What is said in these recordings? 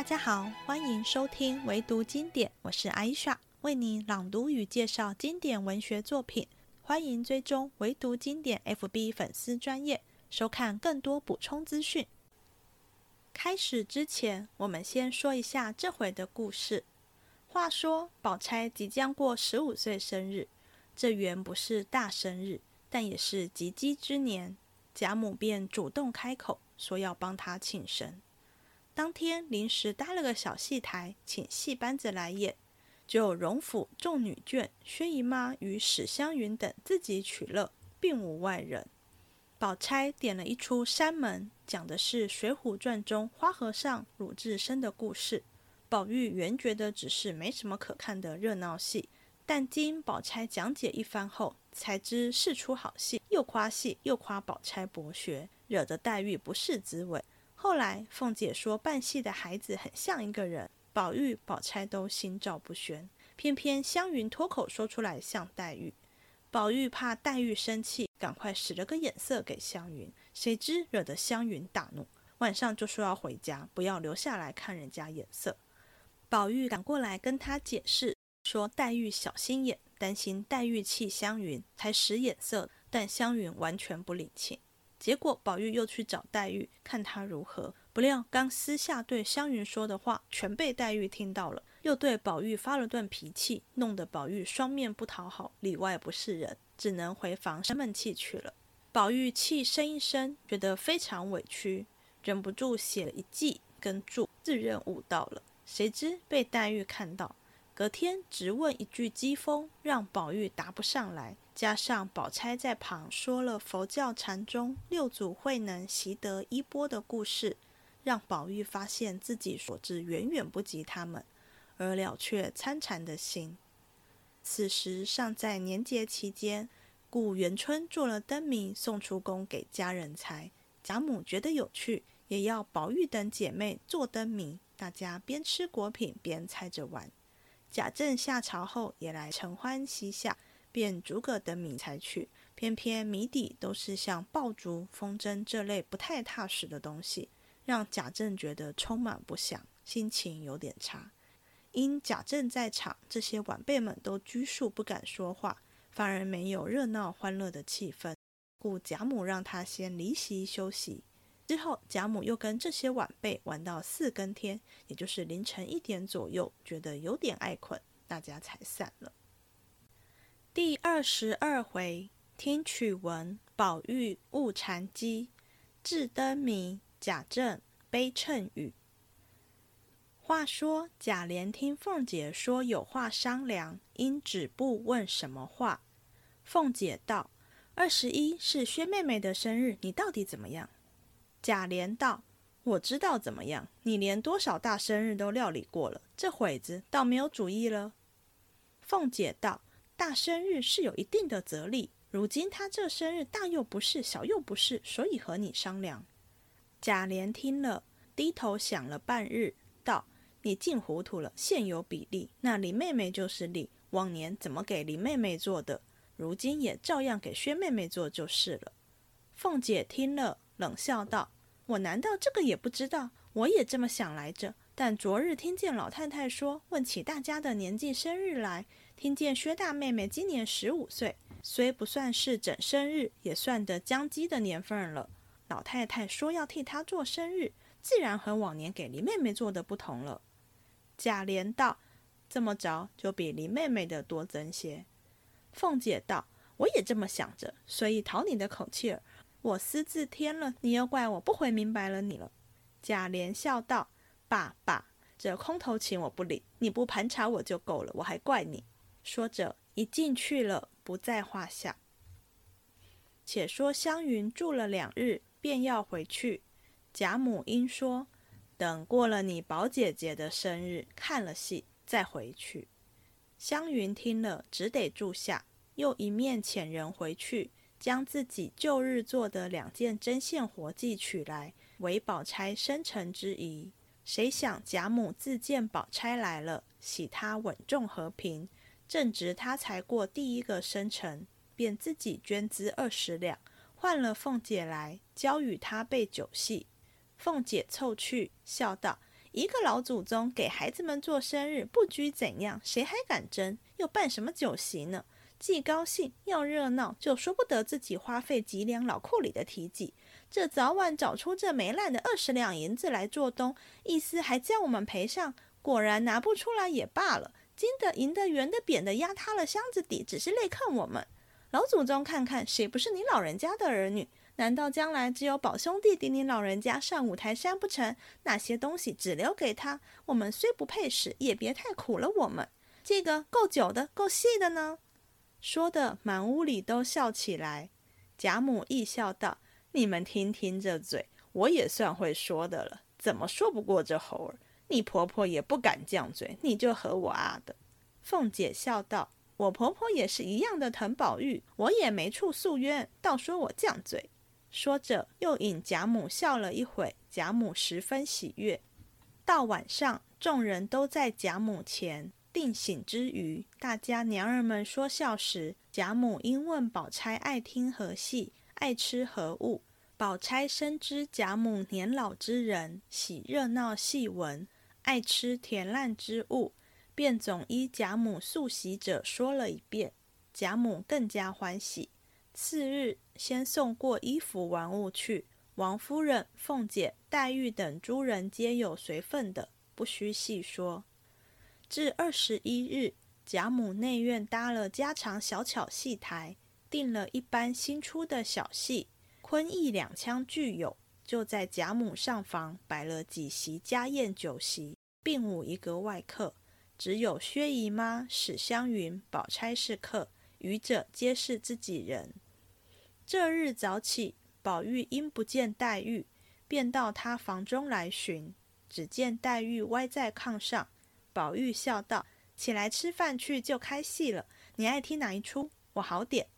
大家好，欢迎收听唯读经典，我是艾莎，为你朗读与介绍经典文学作品。欢迎追踪唯读经典 FB 粉丝专业，收看更多补充资讯。开始之前，我们先说一下这回的故事。话说，宝钗即将过十五岁生日，这原不是大生日，但也是及笄之年。贾母便主动开口说要帮她庆生。当天临时搭了个小戏台，请戏班子来演，只有荣府众女眷、薛姨妈与史湘云等自己取乐，并无外人。宝钗点了一出《山门》，讲的是《水浒传》中花和尚鲁智深的故事。宝玉原觉得只是没什么可看的热闹戏，但经宝钗讲解一番后，才知是出好戏，又夸戏又夸宝钗博学，惹得黛玉不是滋味。后来，凤姐说扮戏的孩子很像一个人，宝玉、宝钗都心照不宣。偏偏湘云脱口说出来像黛玉，宝玉怕黛玉生气，赶快使了个眼色给湘云，谁知惹得湘云大怒，晚上就说要回家，不要留下来看人家眼色。宝玉赶过来跟他解释，说黛玉小心眼，担心黛玉气湘云，才使眼色，但湘云完全不领情。结果宝玉又去找黛玉，看她如何。不料刚私下对湘云说的话，全被黛玉听到了，又对宝玉发了顿脾气，弄得宝玉双面不讨好，里外不是人，只能回房生闷气去了。宝玉气生一生，觉得非常委屈，忍不住写了一记跟注，自认悟到了。谁知被黛玉看到，隔天直问一句讥讽，让宝玉答不上来。加上宝钗在旁说了佛教禅宗六祖慧能习得衣钵的故事，让宝玉发现自己所知远远不及他们，而了却参禅的心。此时尚在年节期间，故元春做了灯谜送出宫给家人猜。贾母觉得有趣，也要宝玉等姐妹做灯谜，大家边吃果品边猜着玩。贾政下朝后也来承欢膝下。便逐个等谜才去，偏偏谜底都是像爆竹、风筝这类不太踏实的东西，让贾政觉得充满不祥，心情有点差。因贾政在场，这些晚辈们都拘束不敢说话，反而没有热闹欢乐的气氛，故贾母让他先离席休息。之后，贾母又跟这些晚辈玩到四更天，也就是凌晨一点左右，觉得有点爱困，大家才散了。第二十二回，听曲文，宝玉误禅机，智灯谜，贾政悲谶语。话说贾琏听凤姐说有话商量，因止步问什么话。凤姐道：“二十一是薛妹妹的生日，你到底怎么样？”贾琏道：“我知道怎么样，你连多少大生日都料理过了，这会子倒没有主意了。”凤姐道。大生日是有一定的责力，如今他这生日大又不是，小又不是，所以和你商量。贾琏听了，低头想了半日，道：“你竟糊涂了。现有比例，那林妹妹就是例，往年怎么给林妹妹做的，如今也照样给薛妹妹做就是了。”凤姐听了，冷笑道：“我难道这个也不知道？我也这么想来着。但昨日听见老太太说，问起大家的年纪生日来。”听见薛大妹妹今年十五岁，虽不算是整生日，也算得将笄的年份了。老太太说要替她做生日，自然和往年给林妹妹做的不同了。贾琏道：“这么着，就比林妹妹的多增些。”凤姐道：“我也这么想着，所以讨你的口气儿。我私自添了，你又怪我不回明白了你了。”贾琏笑道：“爸爸，这空头情我不理，你不盘查我就够了，我还怪你。”说着，一进去了，不在话下。且说湘云住了两日，便要回去。贾母因说：“等过了你宝姐姐的生日，看了戏再回去。”湘云听了，只得住下，又一面遣人回去，将自己旧日做的两件针线活计取来，为宝钗生辰之仪。谁想贾母自见宝钗来了，喜她稳重和平。正值他才过第一个生辰，便自己捐资二十两，换了凤姐来，交与他备酒席。凤姐凑去，笑道：“一个老祖宗给孩子们做生日，不拘怎样，谁还敢争？又办什么酒席呢？既高兴又热闹，就说不得自己花费几两老库里的提己。这早晚找出这没烂的二十两银子来做东，意思还叫我们赔上。果然拿不出来也罢了，金的、银的、圆的、扁的压塌了箱子底，只是累看我们。老祖宗看看，谁不是你老人家的儿女？难道将来只有宝兄弟顶你老人家上五台山不成？那些东西只留给他，我们虽不配使，也别太苦了我们。这个够久的，够细的呢。说的满屋里都笑起来。贾母亦笑道。你们听听这嘴，我也算会说的了，怎么说不过这猴儿？你婆婆也不敢犟嘴，你就和我啊的。凤姐笑道：“我婆婆也是一样的疼宝玉，我也没处诉冤，倒说我犟嘴。”说着又引贾母笑了一会，贾母十分喜悦。到晚上，众人都在贾母前定醒之余，大家娘儿们说笑时，贾母因问宝钗爱听何戏。爱吃何物？宝钗深知贾母年老之人，喜热闹戏文，爱吃甜烂之物，便总依贾母素习者说了一遍。贾母更加欢喜。次日，先送过衣服玩物去。王夫人、凤姐、黛玉等诸人皆有随份的，不需细说。至二十一日，贾母内院搭了家常小巧戏台。定了一班新出的小戏，昆弋两腔俱有，就在贾母上房摆了几席家宴酒席，并无一个外客，只有薛姨妈、史湘云、宝钗是客，余者皆是自己人。这日早起，宝玉因不见黛玉，便到她房中来寻，只见黛玉歪在炕上。宝玉笑道：“起来吃饭去，就开戏了。你爱听哪一出？我好点。”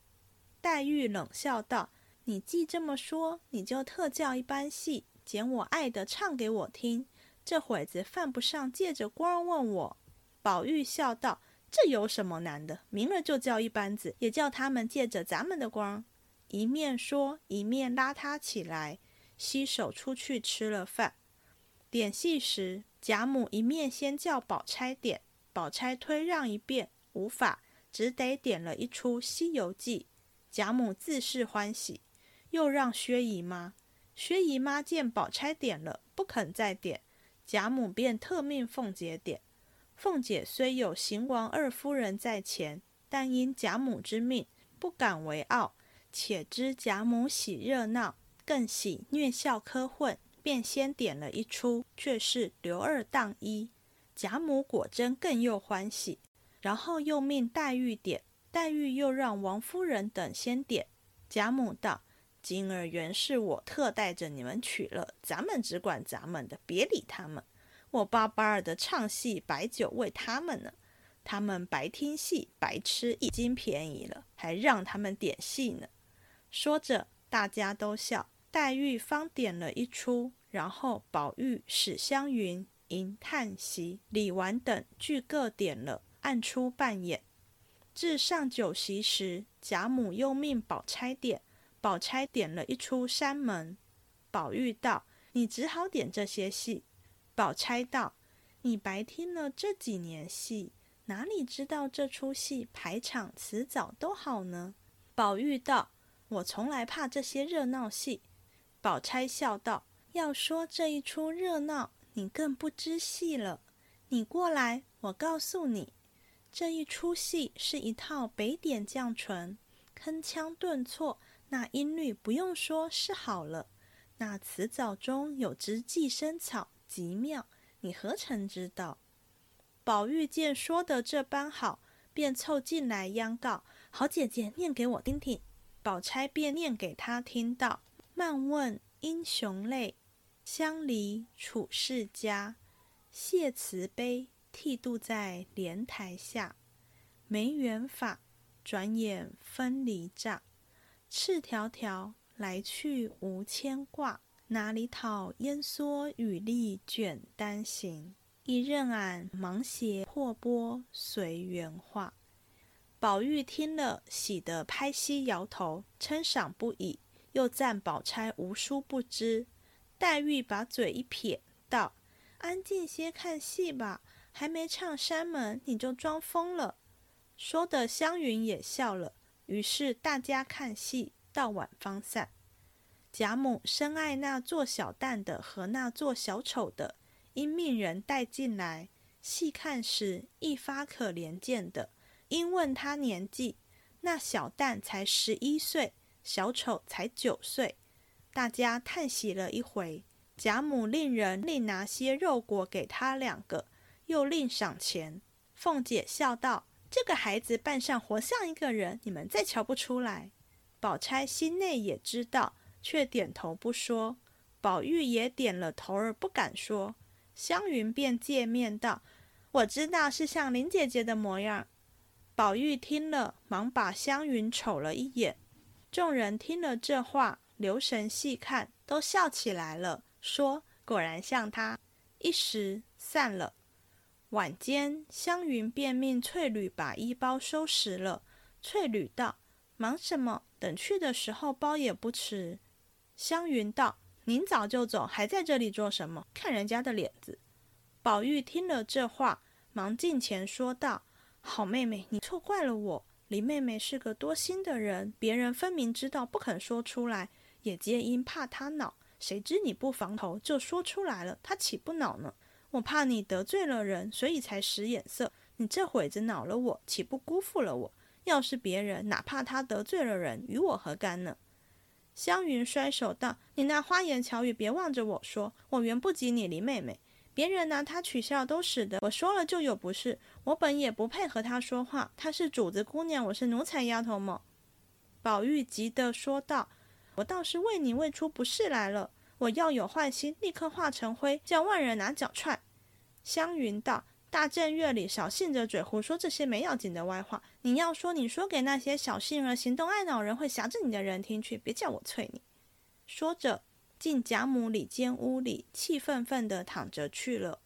黛玉冷笑道：“你既这么说，你就特叫一班戏，拣我爱的唱给我听。这会子犯不上借着光问我。”宝玉笑道：“这有什么难的？明儿就叫一班子，也叫他们借着咱们的光。”一面说，一面拉他起来，洗手出去吃了饭。点戏时，贾母一面先叫宝钗点，宝钗推让一遍，无法，只得点了一出《西游记》。贾母自是欢喜，又让薛姨妈。薛姨妈见宝钗点了，不肯再点，贾母便特命凤姐点。凤姐虽有邢王二夫人在前，但因贾母之命，不敢为傲，且知贾母喜热闹，更喜虐笑科混，便先点了一出，却是刘二当一。贾母果真更又欢喜，然后又命黛玉点。黛玉又让王夫人等先点。贾母道：“今儿原是我特带着你们取乐，咱们只管咱们的，别理他们。我巴巴儿的唱戏摆酒为他们呢，他们白听戏白吃一斤便宜了，还让他们点戏呢。”说着，大家都笑。黛玉方点了一出，然后宝玉、史湘云、迎叹息、李纨等俱各点了，暗出扮演。至上酒席时，贾母又命宝钗点，宝钗点了一出《山门》。宝玉道：“你只好点这些戏。”宝钗道：“你白听了这几年戏，哪里知道这出戏排场词藻都好呢？”宝玉道：“我从来怕这些热闹戏。”宝钗笑道：“要说这一出热闹，你更不知戏了。你过来，我告诉你。”这一出戏是一套北点降唇，铿锵顿挫，那音律不用说是好了。那词藻中有只寄生草，极妙，你何曾知道？宝玉见说的这般好，便凑近来央告：“好姐姐，念给我听听。”宝钗便念给他听到：“漫问英雄泪，相离处世家。谢慈悲。”剃度在莲台下，没缘法，转眼分离乍。赤条条来去无牵挂，哪里讨烟蓑雨笠卷单行？一任俺忙写破钵随缘化。宝玉听了，喜得拍膝摇头，称赏不已，又赞宝钗无书不知。黛玉把嘴一撇，道。安静些看戏吧，还没唱山门你就装疯了。”说的湘云也笑了。于是大家看戏，到晚方散。贾母深爱那做小旦的和那做小丑的，因命人带进来。细看时，一发可怜见的。因问他年纪，那小旦才十一岁，小丑才九岁。大家叹息了一回。贾母令人另拿些肉果给他两个，又另赏钱。凤姐笑道。这个孩子扮上活像一个人，你们再瞧不出来。宝钗心内也知道，却点头不说。宝玉也点了头儿，不敢说。湘云便借面道：“我知道是像林姐姐的模样。”宝玉听了，忙把湘云瞅了一眼。众人听了这话，留神细看，都笑起来了，说：“果然像他。”一时散了。晚间，湘云便命翠缕把衣包收拾了。翠缕道：“忙什么？等去的时候包也不迟。”湘云道：“您早就走，还在这里做什么？看人家的脸子。”宝玉听了这话，忙近前说道：“好妹妹，你错怪了我。林妹妹是个多心的人，别人分明知道不肯说出来，也皆因怕她恼。谁知你不防头，就说出来了，她岂不恼呢？”我怕你得罪了人，所以才使眼色。你这会子恼了我，岂不辜负了我？要是别人，哪怕他得罪了人，与我何干呢？湘云摔手道：“你那花言巧语，别望着我说。我原不及你林妹妹，别人拿她取笑都使得。我说了就有不是。我本也不配和她说话。她是主子姑娘，我是奴才丫头么？”宝玉急得说道：“我倒是为你问出不是来了。”我要有坏心，立刻化成灰，叫万人拿脚踹。湘云道：“大正月里少信着嘴，胡说这些没要紧的歪话。你要说，你说给那些小性儿、行动爱恼人、会挟着你的人听去，别叫我催你。”说着，进贾母里间屋里，气愤愤地躺着去了。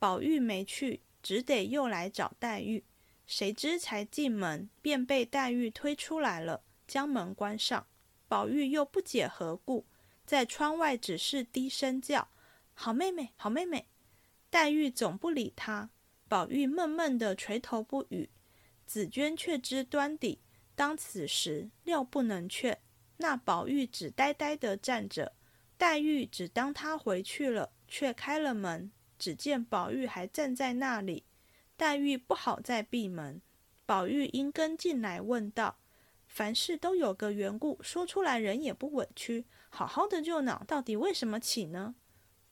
宝玉没去，只得又来找黛玉。谁知才进门，便被黛玉推出来了，将门关上。宝玉又不解何故。在窗外只是低声叫：“好妹妹，好妹妹。”黛玉总不理他，宝玉闷闷的垂头不语。紫鹃却知端底，当此时料不能劝，那宝玉只呆呆的站着。黛玉只当他回去了，却开了门，只见宝玉还站在那里。黛玉不好再闭门，宝玉应跟进来问道：“凡事都有个缘故，说出来人也不委屈。”好好的就恼，到底为什么起呢？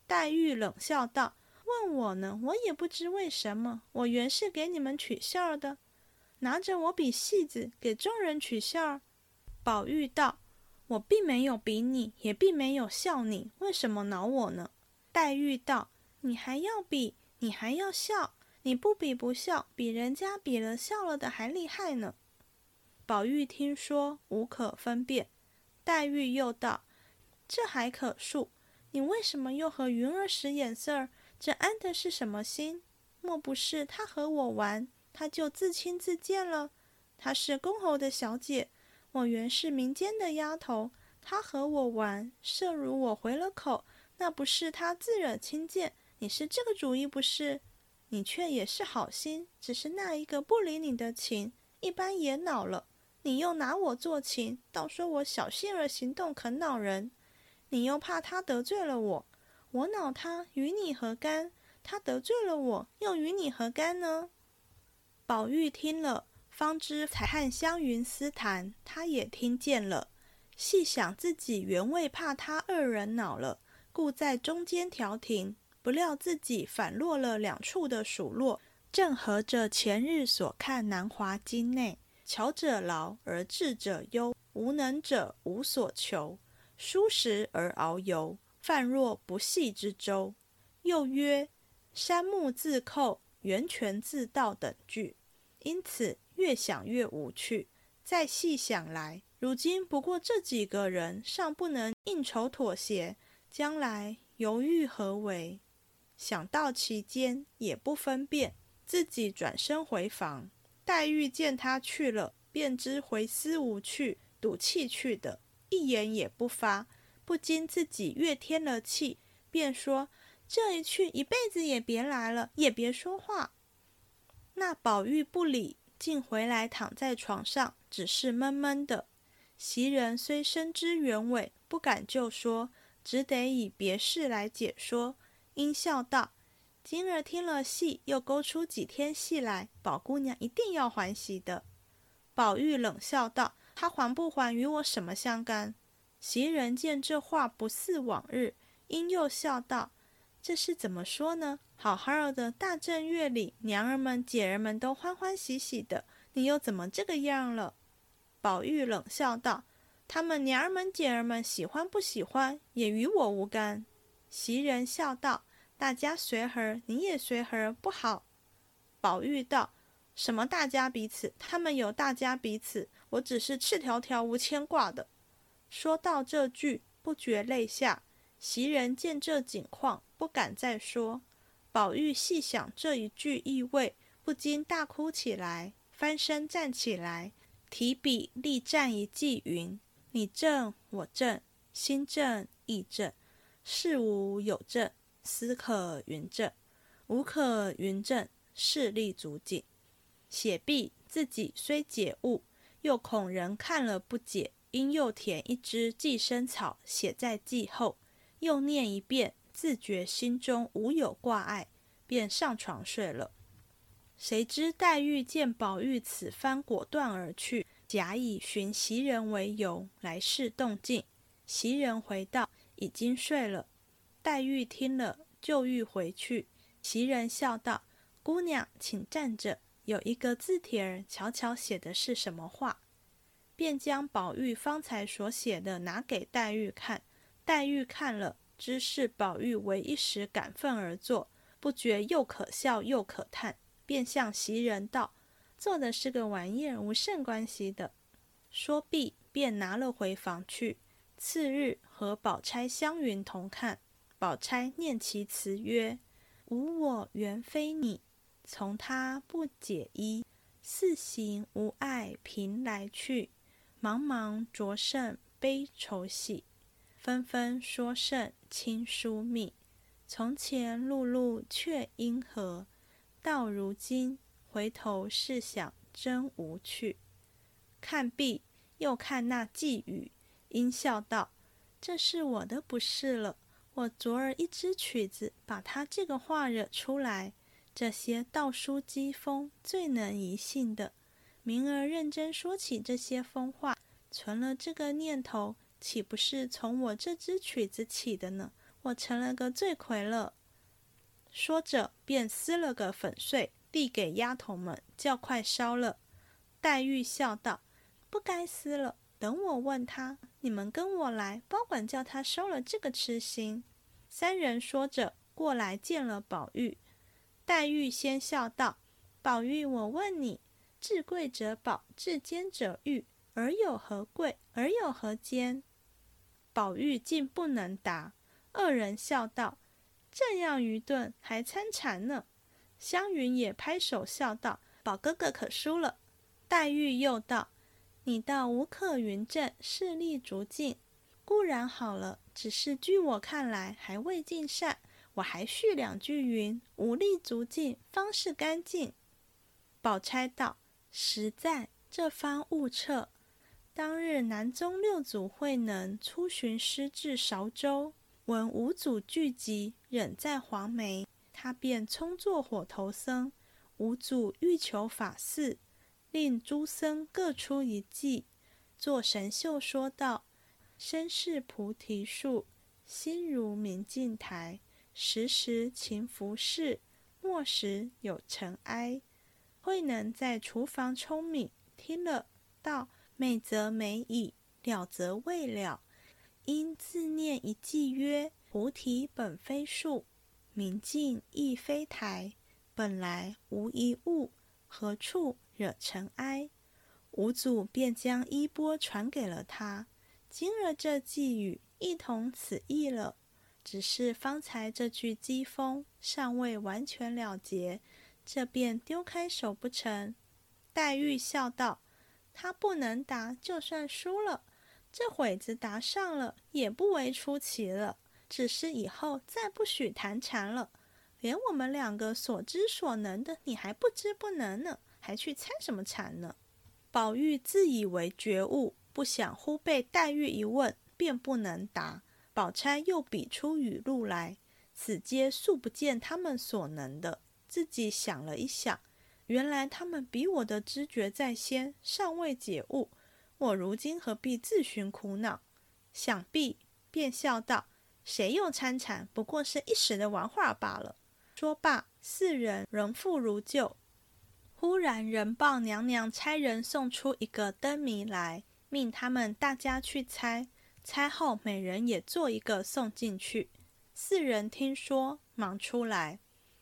黛玉冷笑道：“问我呢，我也不知为什么。我原是给你们取笑的，拿着我比戏子给众人取笑。”宝玉道：“我并没有比你，也并没有笑你，为什么恼我呢？”黛玉道：“你还要比，你还要笑，你不比不笑，比人家比了笑了的还厉害呢。”宝玉听说，无可分辨。黛玉又道：这还可恕，你为什么又和云儿使眼色儿？这安的是什么心？莫不是他和我玩，他就自轻自贱了？她是公侯的小姐，我原是民间的丫头，他和我玩，射如我回了口，那不是他自惹亲贱？你是这个主意不是？你却也是好心，只是那一个不理你的情，一般也恼了。你又拿我做情，倒说我小性儿行动肯恼人。你又怕他得罪了我，我恼他与你何干？他得罪了我，又与你何干呢？宝玉听了，方知才和湘云私谈，他也听见了。细想自己原未怕他二人恼了，故在中间调停，不料自己反落了两处的数落，正合着前日所看南华经内：巧者劳而智者忧，无能者无所求。疏食而遨游，泛若不系之舟。又曰：“山木自寇，源泉自盗”等句，因此越想越无趣。再细想来，如今不过这几个人尚不能应酬妥协，将来犹豫何为？想到其间，也不分辨，自己转身回房。黛玉见他去了，便知回思无趣，赌气去的。一言也不发，不禁自己越添了气，便说：“这一去，一辈子也别来了，也别说话。”那宝玉不理，竟回来躺在床上，只是闷闷的。袭人虽深知原委，不敢就说，只得以别事来解说，因笑道：“今儿听了戏，又勾出几天戏来，宝姑娘一定要还喜的。”宝玉冷笑道：“她还不还，与我什么相干？”袭人见这话不似往日，因又笑道：“这是怎么说呢？”好好的大正月里，娘儿们、姐儿们都欢欢喜喜的，你又怎么这个样了？宝玉冷笑道：“他们娘儿们、姐儿们喜欢不喜欢，也与我无干。”袭人笑道：“大家随和，你也随和，不好。”宝玉道：“什么大家彼此？他们有大家彼此，我只是赤条条无牵挂的。”说到这句，不觉泪下。袭人见这景况，不敢再说。宝玉细想这一句意味，不禁大哭起来，翻身站起来，提笔立战一记云：“你正我正，心正意正，事无有正，思可云正，无可云正，势立足境。”写毕，自己虽解悟，又恐人看了不解，因又填一支寄生草写在记后，又念一遍。自觉心中无有挂碍，便上床睡了。谁知黛玉见宝玉此番果断而去，假以寻袭人为由来试动静。袭人回道：“已经睡了。”黛玉听了，就欲回去。袭人笑道：“姑娘，请站着，有一个字帖儿，瞧瞧写的是什么话？”便将宝玉方才所写的拿给黛玉看。黛玉看了。知是宝玉为一时感愤而作，不觉又可笑又可叹，便向袭人道：“做的是个玩意儿，无甚关系的。”说毕，便拿了回房去。次日和宝钗、湘云同看，宝钗念其词曰：“无我原非你，从他不解衣。四行无碍凭来去，茫茫着甚悲愁喜。”纷纷说甚亲疏密，从前碌碌却因何？到如今回头试想真无趣。看毕，又看那寄语，因笑道：“这是我的不是了。我昨儿一支曲子，把他这个话惹出来。这些道书讥讽，最能移性的。明儿认真说起这些疯话，存了这个念头。”岂不是从我这支曲子起的呢？我成了个罪魁了。说着，便撕了个粉碎，递给丫头们，叫快烧了。黛玉笑道：“不该撕了，等我问他。你们跟我来，包管叫他收了这个痴心。”三人说着，过来见了宝玉。黛玉先笑道：“宝玉，我问你，至贵者宝，至坚者玉。”而有何贵？而有何坚？宝玉竟不能答。二人笑道：“这样愚钝，还参禅呢。”湘云也拍手笑道：“宝哥哥可输了。”黛玉又道：“你道无可云证，势力足尽，固然好了，只是据我看来还未尽善。我还续两句云：无力足尽，方是干净。”宝钗道：“实在，这方物彻。”当日南宗六祖慧能出巡师至韶州，闻五祖聚集，忍在黄梅，他便充作火头僧。五祖欲求法事，令诸僧各出一计，作神秀说道：“身是菩提树，心如明镜台，时时勤拂拭，莫使有尘埃。”慧能在厨房舂米，听了道。美则美矣，了则未了。因自念一偈曰：“菩提本非树，明镜亦非台，本来无一物，何处惹尘埃？”五祖便将衣钵传给了他。今儿这寄语一同此意了，只是方才这句讥讽尚未完全了结，这便丢开手不成？黛玉笑道。他不能答，就算输了；这会子答上了，也不为出奇了。只是以后再不许谈禅了。连我们两个所知所能的，你还不知不能呢，还去参什么禅呢？宝玉自以为觉悟，不想忽被黛玉一问，便不能答。宝钗又比出语录来，此皆素不见他们所能的。自己想了一想，原来他们比我的知觉在先，尚未解悟。我如今何必自寻苦恼？想必便笑道：“谁又参禅？不过是一时的玩话罢了。”说罢，四人仍复如旧。忽然人报娘娘差人送出一个灯谜来，命他们大家去猜。猜后每人也做一个送进去。四人听说，忙出来，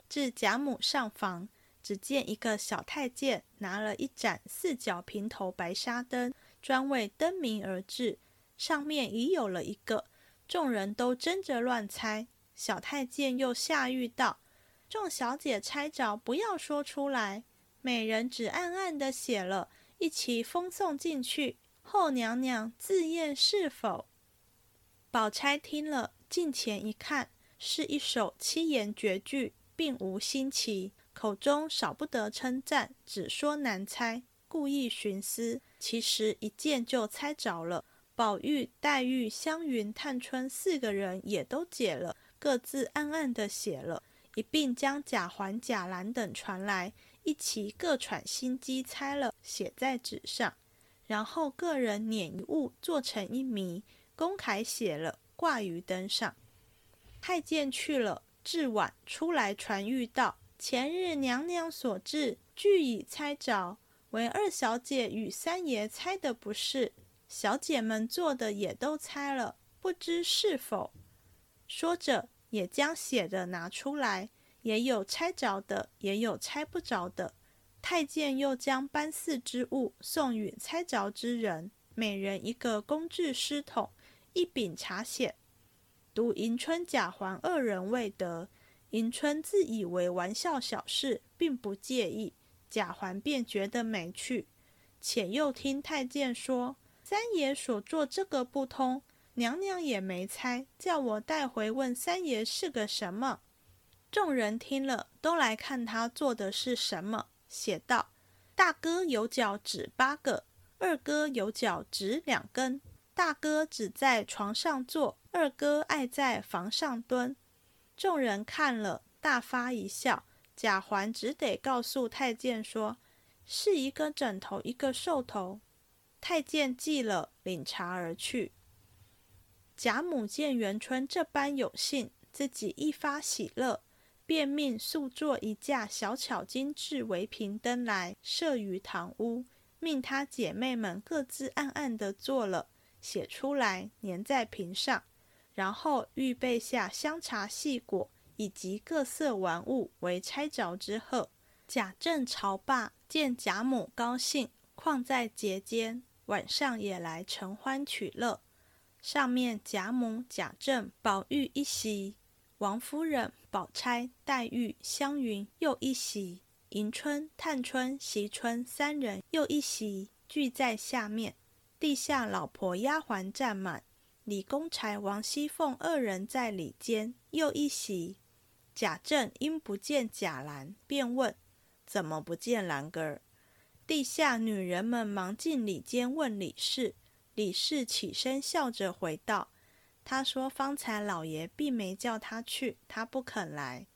至贾母上房，只见一个小太监拿了一盏四角平头白纱灯，专为灯谜而制，上面已有了一个。众人都争着乱猜。小太监又下谕道。众小姐猜着，不要说出来。每人只暗暗的写了，一起封送进去。后娘娘自验是否？宝钗听了，近前一看，是一首七言绝句，并无新奇，口中少不得称赞，只说难猜，故意寻思。其实一见就猜着了。宝玉、黛玉、湘云、探春四个人也都解了，各自暗暗的写了。一并将贾环、贾兰等传来，一齐各喘心机猜了，写在纸上，然后个人捻一物做成一谜，公楷写了，挂于灯上。太监去了，至晚出来传谕道：前日娘娘所制，俱已猜着，唯二小姐与三爷猜的不是，小姐们做的也都猜了，不知是否。说着。也将写的拿出来，也有猜着的，也有猜不着的。太监又将班四之物送与猜着之人，每人一个工具诗筒，一柄茶筅。独迎春、贾环二人未得。迎春自以为玩笑小事，并不介意；贾环便觉得没趣。且又听太监说，三爷所做这个不通。娘娘也没猜，叫我带回问三爷是个什么。众人听了，都来看他做的是什么。写道：大哥有脚趾八个，二哥有脚趾两根。大哥只在床上坐，二哥爱在房上蹲。众人看了，大发一笑。贾环只得告诉太监说：是一个枕头，一个兽头。太监记了，领茶而去。贾母见元春这般有幸，自己一发喜乐，便命速做一架小巧精致围屏灯来设于堂屋，命她姐妹们各自暗暗的做了，写出来粘在屏上，然后预备下香茶细果以及各色玩物为拆着之后。贾政朝罢，见贾母高兴，况在节间，晚上也来承欢取乐。上面贾母、贾政、宝玉一席，王夫人、宝钗、黛玉、湘云又一席，迎春、探春、惜春三人又一席，聚在下面。地下老婆丫鬟站满，李公才、王熙凤二人在里间又一席。贾政因不见贾兰，便问：“怎么不见兰哥？”地下女人们忙进里间问李氏。李氏起身笑着回道：“他说方才老爷并没叫他去，他不肯来。”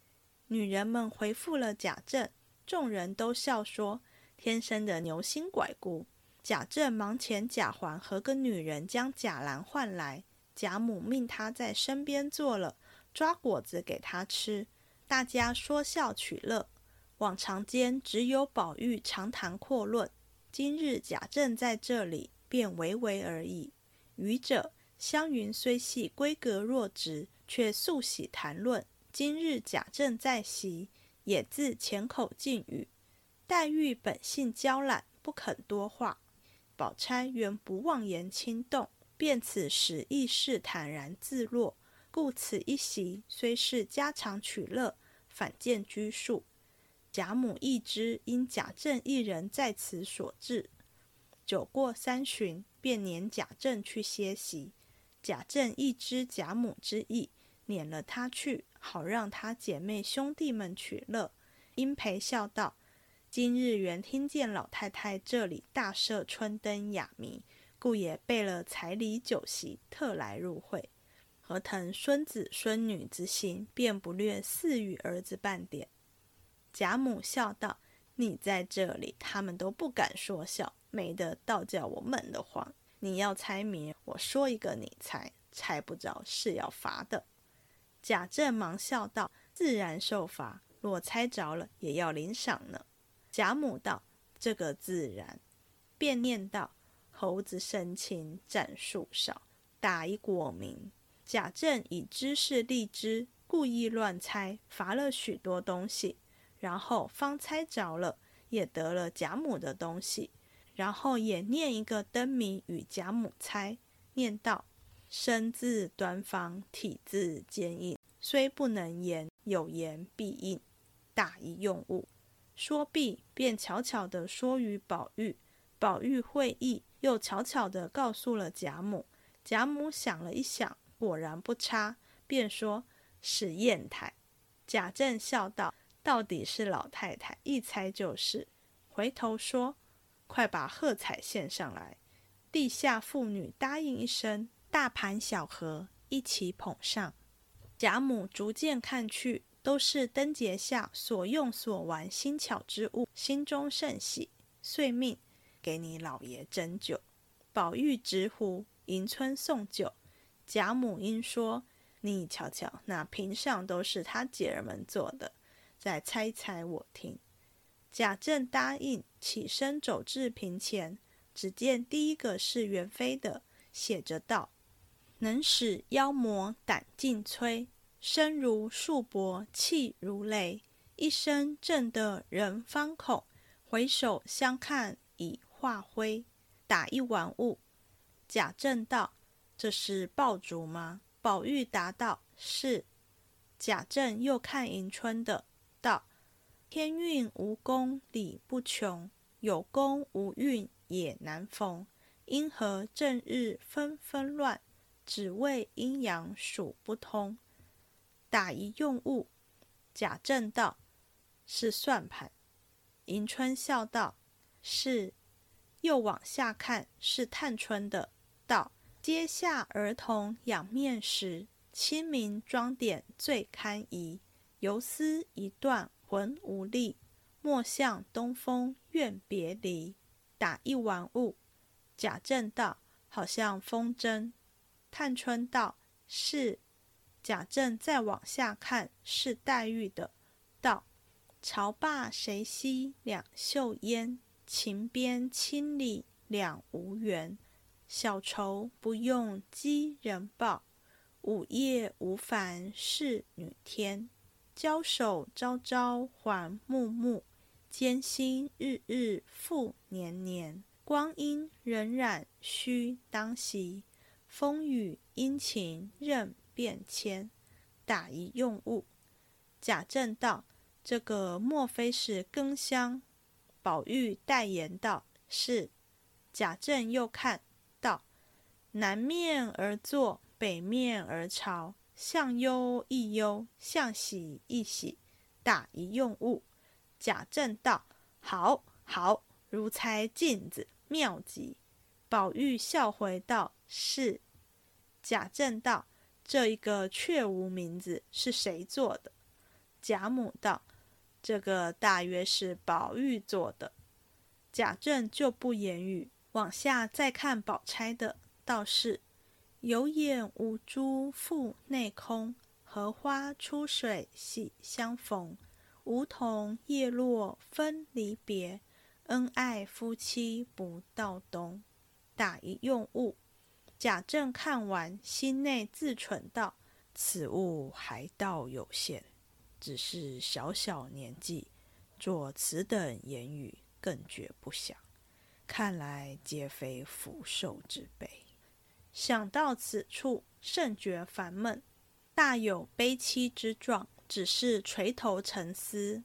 女人们回复了贾政，众人都笑说：“天生的牛心拐骨。”贾政忙遣贾环和个女人将贾兰唤来，贾母命他在身边坐了，抓果子给他吃，大家说笑取乐。往常间只有宝玉长谈阔论，今日贾政在这里。便唯唯而已。愚者湘云虽系闺阁弱直，却素喜谈论。今日贾政在席，也自浅口近语。黛玉本性娇懒，不肯多话。宝钗原不妄言轻动，便此时亦是坦然自若，故此一席虽是家常取乐，反见拘束。贾母亦知因贾政一人在此所致。酒过三巡，便撵贾政去歇息。贾政亦知贾母之意，撵了他去，好让他姐妹兄弟们取乐。殷培笑道：“今日原听见老太太这里大设春灯雅谜，故也备了彩礼酒席，特来入会。何腾孙子孙女之心，便不略赐予儿子半点。”贾母笑道：“你在这里，他们都不敢说笑，没得倒叫我闷得慌。你要猜谜，我说一个，你猜，猜不着是要罚的。”贾政忙笑道：“自然受罚，若猜着了，也要领赏呢。”贾母道：“这个自然。”便念道：“猴子生青占树少，打一果名。”贾政以知识立之，故意乱猜，罚了许多东西。然后方猜着了，也得了贾母的东西。然后也念一个灯谜与贾母猜，念道：“身字端方，体字坚硬，虽不能言，有言必应。”打一用物。说毕，便悄悄地说与宝玉。宝玉会意，又悄悄地告诉了贾母。贾母想了一想，果然不差，便说是砚台。贾政笑道。到底是老太太，一猜就是。回头说：“快把贺彩献上来。”地下妇女答应一声，大盘小盒一起捧上。贾母逐渐看去，都是灯节下所用所玩新巧之物，心中甚喜，遂命给你老爷斟酒。宝玉直呼，迎春送酒。贾母因说：“你瞧瞧，那瓶上都是他姐儿们做的。”再猜猜我听。贾政答应，起身走至瓶前，只见第一个是元妃的，写着道：“能使妖魔胆尽摧，声如束帛，气如雷，一声震得人方恐。回首相看已化灰。”打一玩物。贾政道：“这是爆竹吗？”宝玉答道：“是。”贾政又看迎春的。道：天运无功理不穷，有功无运也难逢。因何正日纷纷乱？只为阴阳数不通。打一用物。贾政道：是算盘。迎春笑道：是。又往下看，是探春的。道：阶下儿童仰面时，清明妆点最堪宜。游丝一断魂无力，莫向东风怨别离。打一玩物。贾政道：“好像风筝。”探春道：“是。”贾政再往下看，是黛玉的。道：“朝罢谁惜两袖烟？情边千里两无缘。小愁不用寄人报，午夜无烦侍女添。”交手朝朝还暮暮，艰辛日日复年年。光阴荏苒须当惜，风雨阴晴任变迁。打一用物。贾政道：“这个莫非是更香？”宝玉代言道：“是。”贾政又看道：“南面而坐，北面而朝。”向忧亦忧，向喜亦喜，打一用物。贾政道：“好，好，如猜镜子，妙极。”宝玉笑回道：“是。”贾政道：“这一个却无名字，是谁做的？”贾母道：“这个大约是宝玉做的。”贾政就不言语，往下再看宝钗的，倒是。有眼无珠腹内空，荷花出水喜相逢。梧桐叶落分离别，恩爱夫妻不到冬。打一用物。贾政看完，心内自忖道：“此物还道有限，只是小小年纪，做此等言语，更觉不祥。看来皆非福寿之辈。”想到此处，甚觉烦闷，大有悲戚之状，只是垂头沉思。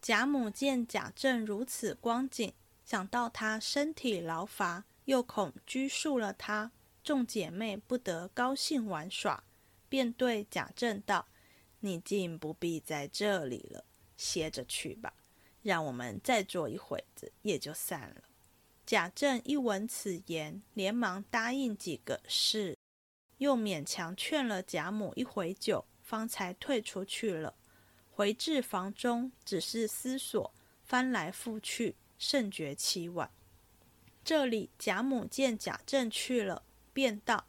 贾母见贾政如此光景，想到他身体劳乏，又恐拘束了他，众姐妹不得高兴玩耍，便对贾政道：“你竟不必在这里了，歇着去吧。让我们再坐一会子，也就散了。”贾政一闻此言，连忙答应几个是，又勉强劝了贾母一回酒，方才退出去了。回至房中，只是思索，翻来覆去，甚觉凄婉。这里贾母见贾政去了，便道：“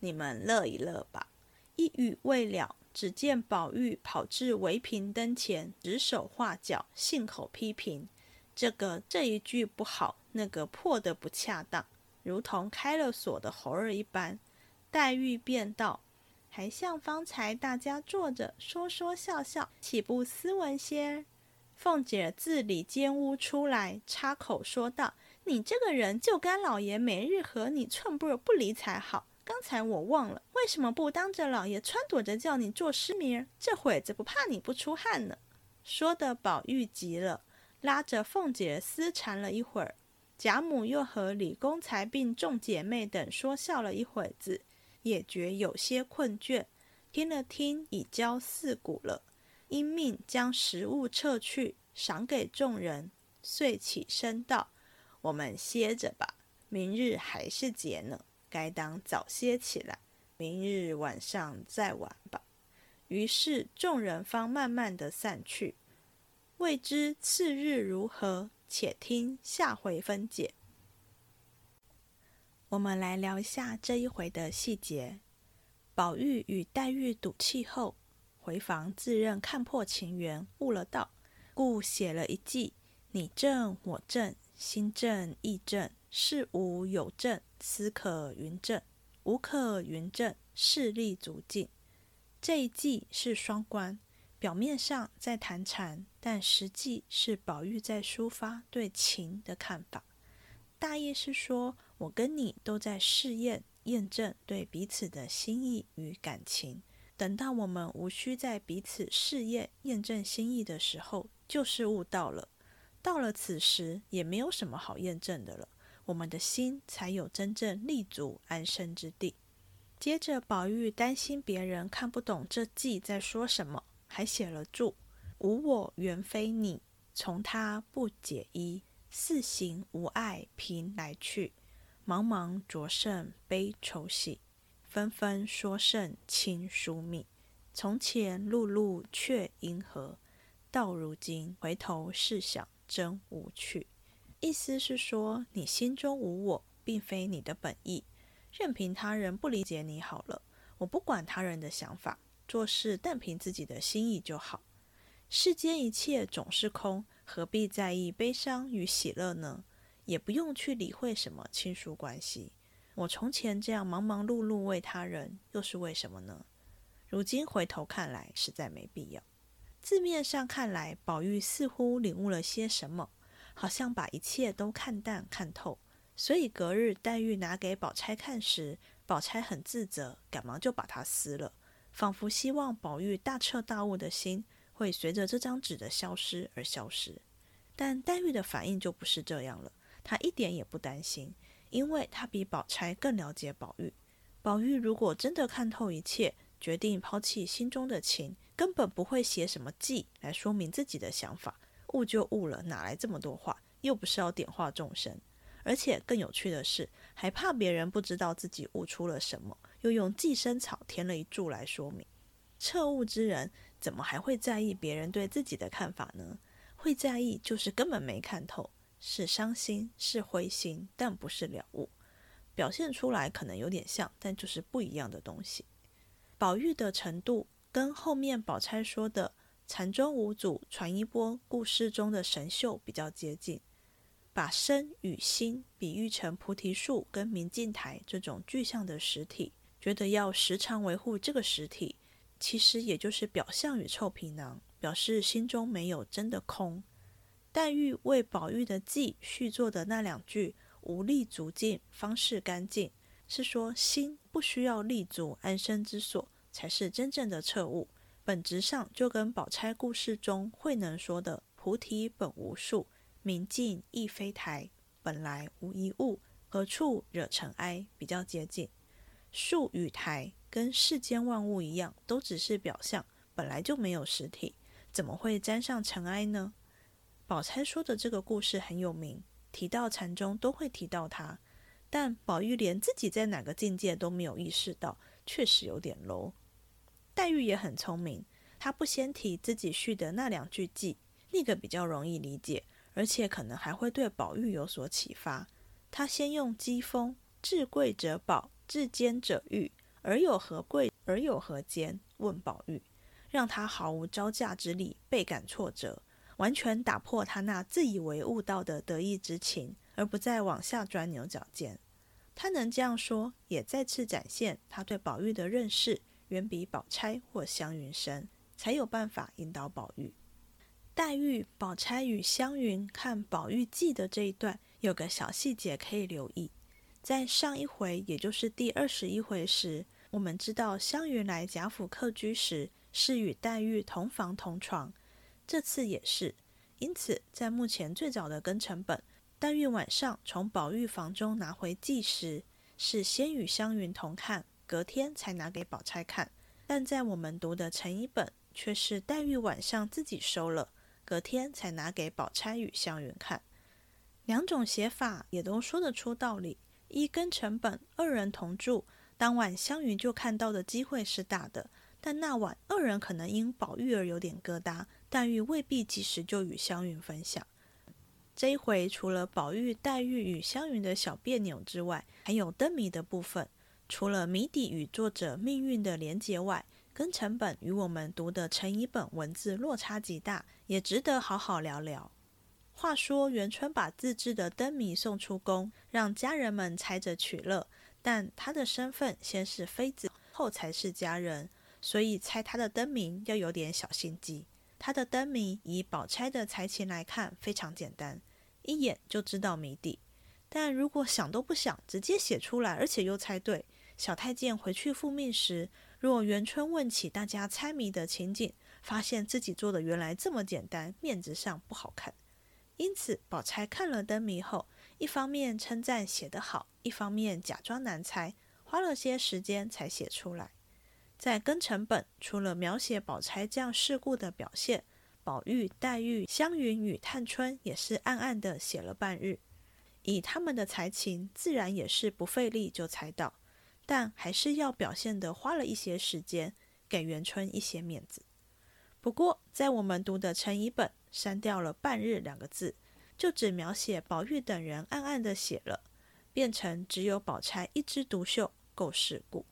你们乐一乐吧。”一语未了，只见宝玉跑至围屏灯前，指手画脚，信口批评：“这个这一句不好，那个破的不恰当，如同开了锁的猴儿一般。”黛玉便道。还像方才大家坐着说说笑笑，岂不斯文些？凤姐自里间屋出来，插口说道：“你这个人，就该老爷每日和你寸步不离才好。刚才我忘了，为什么不当着老爷撺掇着叫你做诗名？这会子不怕你不出汗呢？”说的宝玉急了，拉着凤姐私缠了一会儿。贾母又和李公才并众姐妹等说笑了一会子。也觉有些困倦，听了听，已交四鼓了，因命将食物撤去，赏给众人，遂起身道：“我们歇着吧，明日还是节呢，该当早些起来，明日晚上再玩吧。”于是众人方慢慢的散去。未知次日如何，且听下回分解。我们来聊一下这一回的细节。宝玉与黛玉赌气后，回房自认看破情缘，悟了道，故写了一记：你正我正，心正意正，事无有正，思可云正，无可云正，势力足尽。这一记是双关，表面上在谈禅，但实际是宝玉在抒发对情的看法。大意是说。我跟你都在试验、验证对彼此的心意与感情。等到我们无需在彼此试验、验证心意的时候，就是悟到了。到了此时，也没有什么好验证的了。我们的心才有真正立足安身之地。接着，宝玉担心别人看不懂这记在说什么，还写了注：“无我原非你，从他不解衣，四行无碍凭来去。”茫茫着甚悲愁喜，纷纷说甚亲疏密。从前碌碌却因何？到如今回头试想，真无趣。意思是说，你心中无我，并非你的本意，任凭他人不理解你好了。我不管他人的想法，做事但凭自己的心意就好。世间一切总是空，何必在意悲伤与喜乐呢？也不用去理会什么亲属关系。我从前这样忙忙碌碌为他人，又是为什么呢？如今回头看来，实在没必要。字面上看来，宝玉似乎领悟了些什么，好像把一切都看淡看透。所以隔日黛玉拿给宝钗看时，宝钗很自责，赶忙就把它撕了，仿佛希望宝玉大彻大悟的心会随着这张纸的消失而消失。但黛玉的反应就不是这样了。她一点也不担心，因为她比宝钗更了解宝玉。宝玉如果真的看透一切，决定抛弃心中的情，根本不会写什么记来说明自己的想法。悟就悟了，哪来这么多话？又不是要点化众生。而且更有趣的是，还怕别人不知道自己悟出了什么，又用寄生草填了一注来说明。彻悟之人怎么还会在意别人对自己的看法呢？会在意，就是根本没看透。是伤心，是灰心，但不是了悟。表现出来可能有点像，但就是不一样的东西。宝玉的程度跟后面宝钗说的禅宗五祖传一波故事中的神秀比较接近，把身与心比喻成菩提树跟明镜台这种具象的实体，觉得要时常维护这个实体，其实也就是表象与臭皮囊，表示心中没有真的空。黛玉为宝玉的记续作的那两句“无立足境，方是干净”，是说心不需要立足安身之所，才是真正的彻悟。本质上就跟宝钗故事中慧能说的“菩提本无树，明镜亦非台，本来无一物，何处惹尘埃”比较接近。树与台跟世间万物一样，都只是表象，本来就没有实体，怎么会沾上尘埃呢？宝钗说的这个故事很有名，提到禅宗都会提到它。但宝玉连自己在哪个境界都没有意识到，确实有点 low。黛玉也很聪明，她不先提自己续的那两句偈，那个比较容易理解，而且可能还会对宝玉有所启发。她先用讥讽“至贵者宝，至坚者玉，而有何贵，而有何坚？”问宝玉，让他毫无招架之力，倍感挫折，完全打破他那自以为悟道的得意之情。而不再往下钻牛角尖，他能这样说，也再次展现他对宝玉的认识远比宝钗或湘云深，才有办法引导宝玉。黛玉、宝钗与湘云看宝玉记的这一段，有个小细节可以留意。在上一回，也就是第二十一回时，我们知道湘云来贾府客居时是与黛玉同房同床，这次也是。因此，在目前最早的庚辰本。黛玉晚上从宝玉房中拿回记时，是先与湘云同看，隔天才拿给宝钗看。但在我们读的成一本，却是黛玉晚上自己收了，隔天才拿给宝钗与湘云看。两种写法也都说得出道理。一跟成本，二人同住，当晚湘云就看到的机会是大的，但那晚二人可能因宝玉而有点疙瘩，黛玉未必及时就与湘云分享。这一回除了宝玉、黛玉与湘云的小别扭之外，还有灯谜的部分。除了谜底与作者命运的连结外，跟成本与我们读的成一本文字落差极大，也值得好好聊聊。话说元春把自制的灯谜送出宫，让家人们猜着取乐，但他的身份先是妃子，后才是家人，所以猜他的灯谜要有点小心机。他的灯谜以宝钗的才情来看非常简单。一眼就知道谜底，但如果想都不想直接写出来，而且又猜对，小太监回去复命时，若元春问起大家猜谜的情景，发现自己做的原来这么简单，面子上不好看。因此，宝钗看了灯谜后，一方面称赞写得好，一方面假装难猜，花了些时间才写出来。在庚成本，除了描写宝钗这样世故的表现。宝玉、黛玉、湘云与探春也是暗暗的写了半日，以他们的才情，自然也是不费力就猜到，但还是要表现的花了一些时间，给元春一些面子。不过，在我们读的成一本，删掉了“半日”两个字，就只描写宝玉等人暗暗的写了，变成只有宝钗一枝独秀，够世故。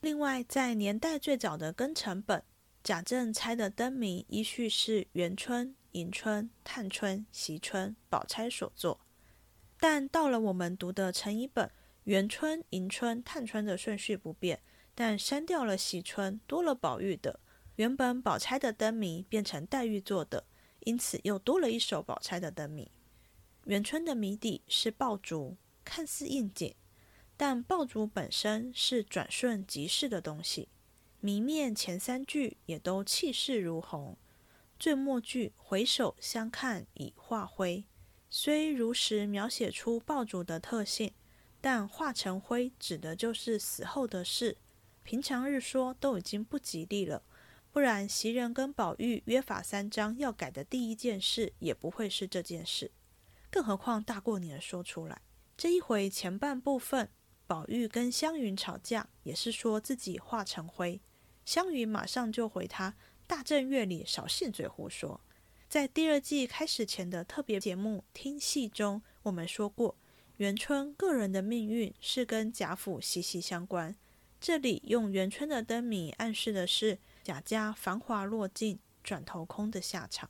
另外，在年代最早的庚辰本。贾政猜的灯谜依序是元春、迎春、探春、惜春、宝钗所作，但到了我们读的成一本，元春、迎春、探春的顺序不变，但删掉了惜春，多了宝玉的。原本宝钗的灯谜变成黛玉做的，因此又多了一首宝钗的灯谜。元春的谜底是爆竹，看似应景，但爆竹本身是转瞬即逝的东西。谜面前三句也都气势如虹，最末句回首相看已化灰，虽如实描写出爆竹的特性，但化成灰指的就是死后的事。平常日说都已经不吉利了，不然袭人跟宝玉约法三章要改的第一件事也不会是这件事，更何况大过年说出来。这一回前半部分，宝玉跟湘云吵架，也是说自己化成灰。湘云马上就回他：“大正月里少信嘴胡说。”在第二季开始前的特别节目《听戏》中，我们说过，元春个人的命运是跟贾府息息相关。这里用元春的灯谜暗示的是贾家繁华落尽、转头空的下场。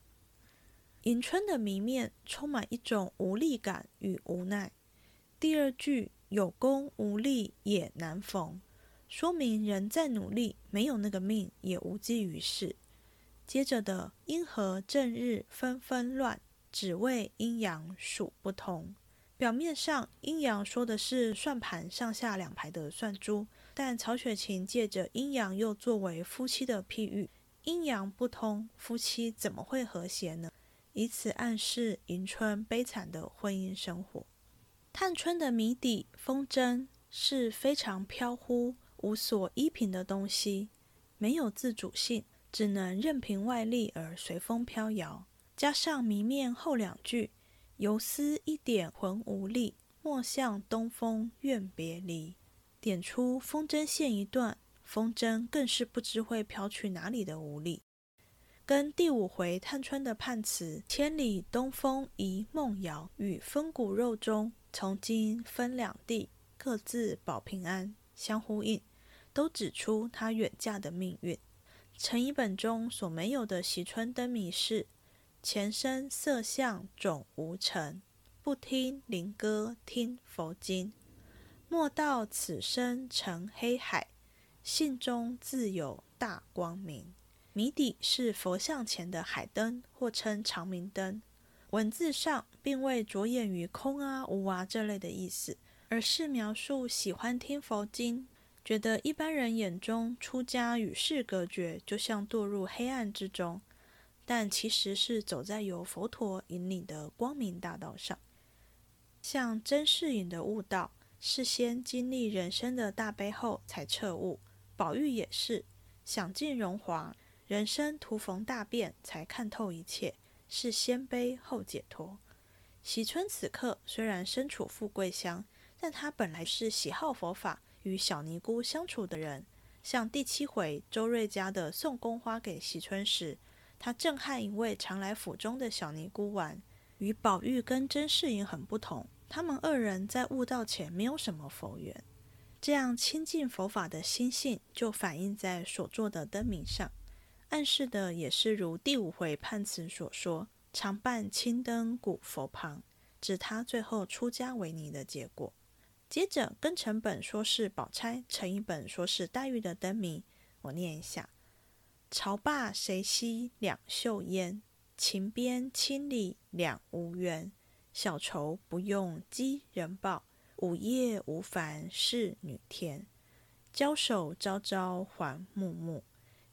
迎春的谜面充满一种无力感与无奈。第二句“有功无力也难逢”。说明人再努力，没有那个命，也无济于事。接着的“阴和正日纷纷乱，只为阴阳数不同”，表面上阴阳说的是算盘上下两排的算珠，但曹雪芹借着阴阳又作为夫妻的譬喻，阴阳不通，夫妻怎么会和谐呢？以此暗示迎春悲惨的婚姻生活。探春的谜底风筝是非常飘忽。无所依凭的东西，没有自主性，只能任凭外力而随风飘摇。加上谜面后两句“游丝一点浑无力，莫向东风怨别离”，点出风筝线一断，风筝更是不知会飘去哪里的无力。跟第五回探春的判词“千里东风一梦遥”与风骨肉中从今分两地，各自保平安相呼应，都指出她远嫁的命运。陈一本中所没有的惜春灯谜是“前生色相总无成，不听灵歌听佛经，莫道此生成黑海，信中自有大光明。”谜底是佛像前的海灯，或称长明灯。文字上并未着眼于空啊、无啊这类的意思，而是描述喜欢听佛经，觉得一般人眼中出家与世隔绝，就像堕入黑暗之中，但其实是走在由佛陀引领的光明大道上。像甄士隐的悟道，事先经历人生的大悲后才彻悟；宝玉也是享尽荣华。人生徒逢大变，才看透一切，是先悲后解脱。喜春此刻虽然身处富贵乡，但他本来是喜好佛法、与小尼姑相处的人。像第七回周瑞家的送宫花给喜春时，他正和一位常来府中的小尼姑玩。与宝玉跟甄士隐很不同，他们二人在悟道前没有什么佛缘，这样亲近佛法的心性就反映在所做的灯谜上。暗示的也是如第五回判词所说，常伴青灯古佛旁，指他最后出家为尼的结果。接着，跟成本说是宝钗，成一本说是黛玉的灯谜，我念一下：朝罢谁惜两袖烟，情边千里两无缘。小愁不用寄人报，午夜无烦侍女添。交手朝朝还暮暮。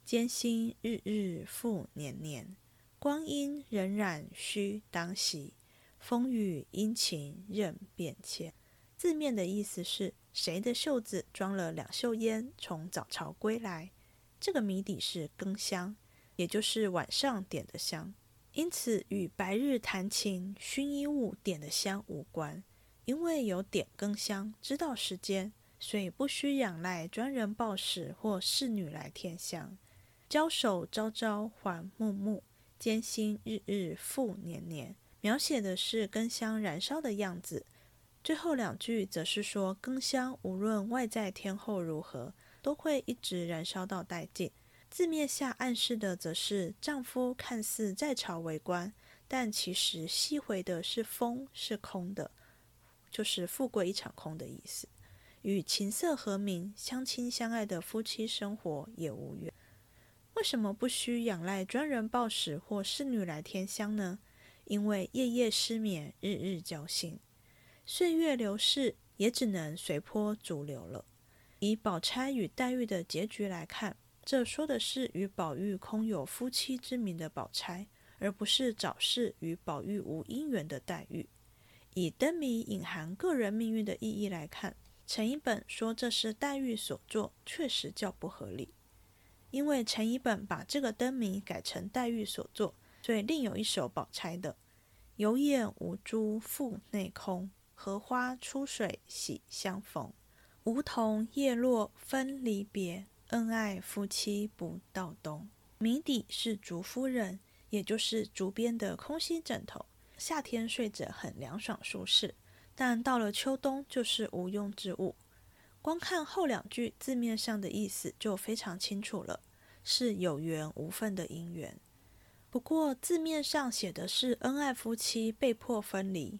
艰辛日日复年年，光阴荏苒须当惜，风雨阴晴任变迁。字面的意思是谁的袖子装了两袖烟，从早朝归来？这个谜底是更香，也就是晚上点的香，因此与白日弹琴熏衣物点的香无关。因为有点更香，知道时间，所以不需仰赖专人报时或侍女来添香。交手朝朝还暮暮，艰辛日日复年年，描写的是根香燃烧的样子。最后两句则是说，更香无论外在天候如何，都会一直燃烧到殆尽。字面下暗示的则是丈夫看似在朝为官，但其实吸回的是风，是空的，就是富贵一场空的意思。与琴瑟和鸣、相亲相爱的夫妻生活也无缘。为什么不需仰赖专人报时或侍女来添香呢？因为夜夜失眠，日日焦心，岁月流逝，也只能随波逐流了。以宝钗与黛玉的结局来看，这说的是与宝玉空有夫妻之名的宝钗，而不是早逝与宝玉无姻缘的黛玉。以灯谜隐含个人命运的意义来看，陈一本说这是黛玉所作，确实较不合理。因为陈乙本把这个灯谜改成黛玉所作，所以另有一首宝钗的“有眼无珠腹内空，荷花出水喜相逢。梧桐叶落分离别，恩爱夫妻不到冬。”谜底是竹夫人，也就是竹编的空心枕头，夏天睡着很凉爽舒适，但到了秋冬就是无用之物。光看后两句字面上的意思就非常清楚了，是有缘无分的姻缘。不过字面上写的是恩爱夫妻被迫分离，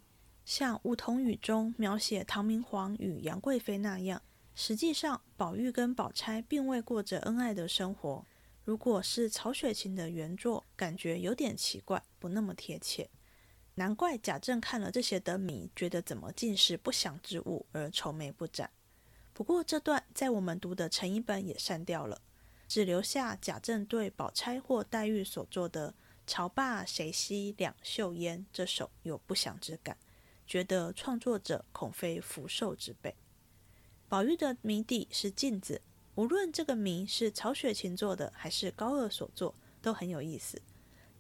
像梧桐雨中描写唐明皇与杨贵妃那样，实际上宝玉跟宝钗并未过着恩爱的生活。如果是曹雪芹的原作，感觉有点奇怪，不那么贴切。难怪贾政看了这些灯谜，觉得怎么尽是不祥之物，而愁眉不展。不过这段在我们读的成一本也删掉了，只留下贾政对宝钗或黛玉所做的“朝罢谁惜两袖烟”这首有不祥之感，觉得创作者恐非福寿之辈。宝玉的谜底是镜子，无论这个谜是曹雪芹做的还是高鹗所做，都很有意思。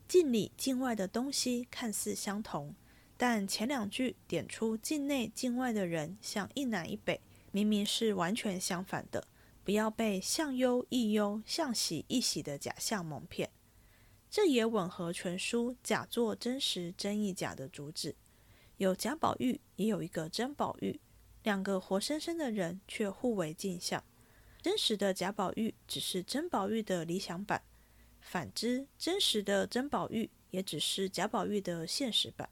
镜里境外的东西看似相同，但前两句点出境内境外的人像一南一北，明明是完全相反的。不要被向忧亦忧，向喜亦喜的假象蒙骗。这也吻合全书假作真实，真亦假的主旨。有贾宝玉，也有一个甄宝玉，两个活生生的人却互为镜像。真实的贾宝玉只是甄宝玉的理想版。反之，真实的甄宝玉也只是贾宝玉的现实版。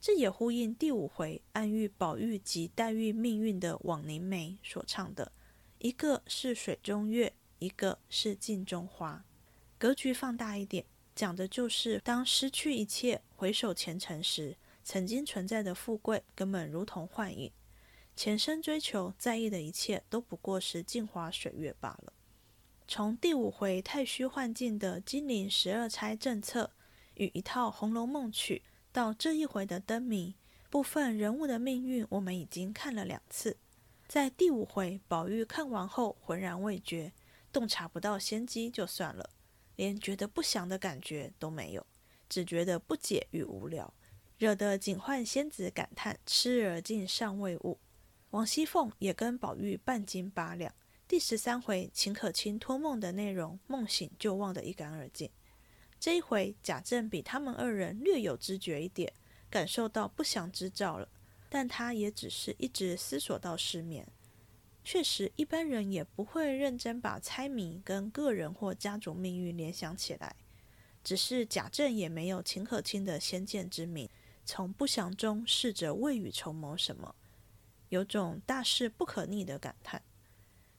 这也呼应第五回暗喻宝玉及黛玉命运的枉凝眉所唱的：“一个是水中月，一个是镜中花。”格局放大一点，讲的就是当失去一切，回首前尘时，曾经存在的富贵根本如同幻影，前生追求在意的一切都不过是镜花水月罢了。从第五回太虚幻境的金陵十二钗政策与一套《红楼梦》曲，到这一回的灯谜部分人物的命运，我们已经看了两次。在第五回，宝玉看完后浑然未觉，洞察不到先机就算了，连觉得不祥的感觉都没有，只觉得不解与无聊，惹得警幻仙子感叹：“痴而竟尚未悟。”王熙凤也跟宝玉半斤八两。第十三回，秦可卿托梦的内容，梦醒就忘得一干二净。这一回，贾政比他们二人略有知觉一点，感受到不祥之兆了，但他也只是一直思索到失眠。确实，一般人也不会认真把猜谜跟个人或家族命运联想起来。只是贾政也没有秦可卿的先见之明，从不祥中试着未雨绸缪什么，有种大事不可逆的感叹。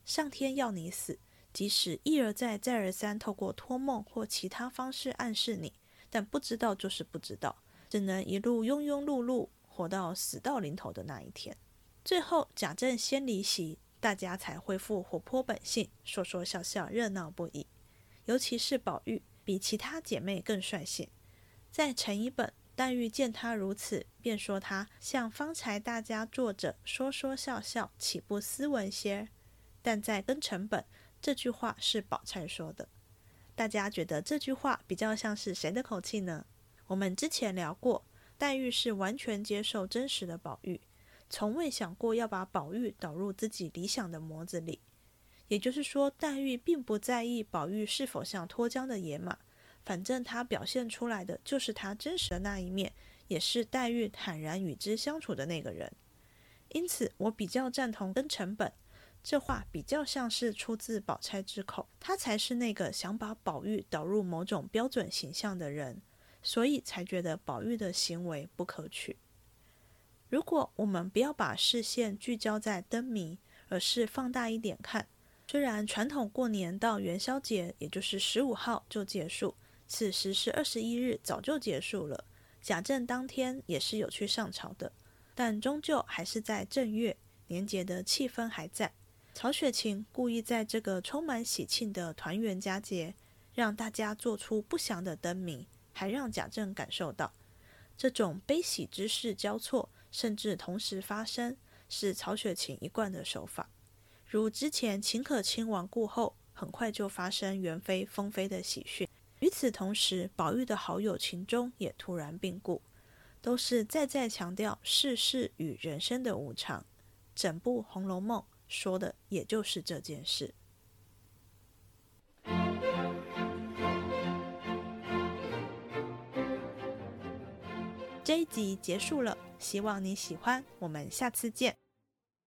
上天要你死，即使一而再、再而三透过托梦或其他方式暗示你，但不知道就是不知道，只能一路庸庸碌碌，活到死到临头的那一天。最后贾政先离席，大家才恢复活泼本性，说说笑笑，热闹不已。尤其是宝玉，比其他姐妹更率性。在成一本，黛玉见他如此，便说他像方才大家坐着说说笑笑，岂不斯文些？但在跟成本这句话是宝钗说的，大家觉得这句话比较像是谁的口气呢？我们之前聊过，黛玉是完全接受真实的宝玉，从未想过要把宝玉导入自己理想的模子里。也就是说，黛玉并不在意宝玉是否像脱缰的野马，反正他表现出来的就是他真实的那一面，也是黛玉坦然与之相处的那个人。因此，我比较赞同跟成本。这话比较像是出自宝钗之口，她才是那个想把宝玉导入某种标准形象的人，所以才觉得宝玉的行为不可取。如果我们不要把视线聚焦在灯谜，而是放大一点看，虽然传统过年到元宵节，也就是十五号就结束，此时是二十一日，早就结束了。贾政当天也是有去上朝的，但终究还是在正月，年节的气氛还在。曹雪芹故意在这个充满喜庆的团圆佳节，让大家做出不祥的灯谜，还让贾政感受到这种悲喜之事交错，甚至同时发生，是曹雪芹一贯的手法。如之前秦可卿亡故后，很快就发生元妃封妃的喜讯；与此同时，宝玉的好友秦钟也突然病故，都是再再强调世事与人生的无常。整部《红楼梦》。说的也就是这件事。这一集结束了，希望你喜欢，我们下次见。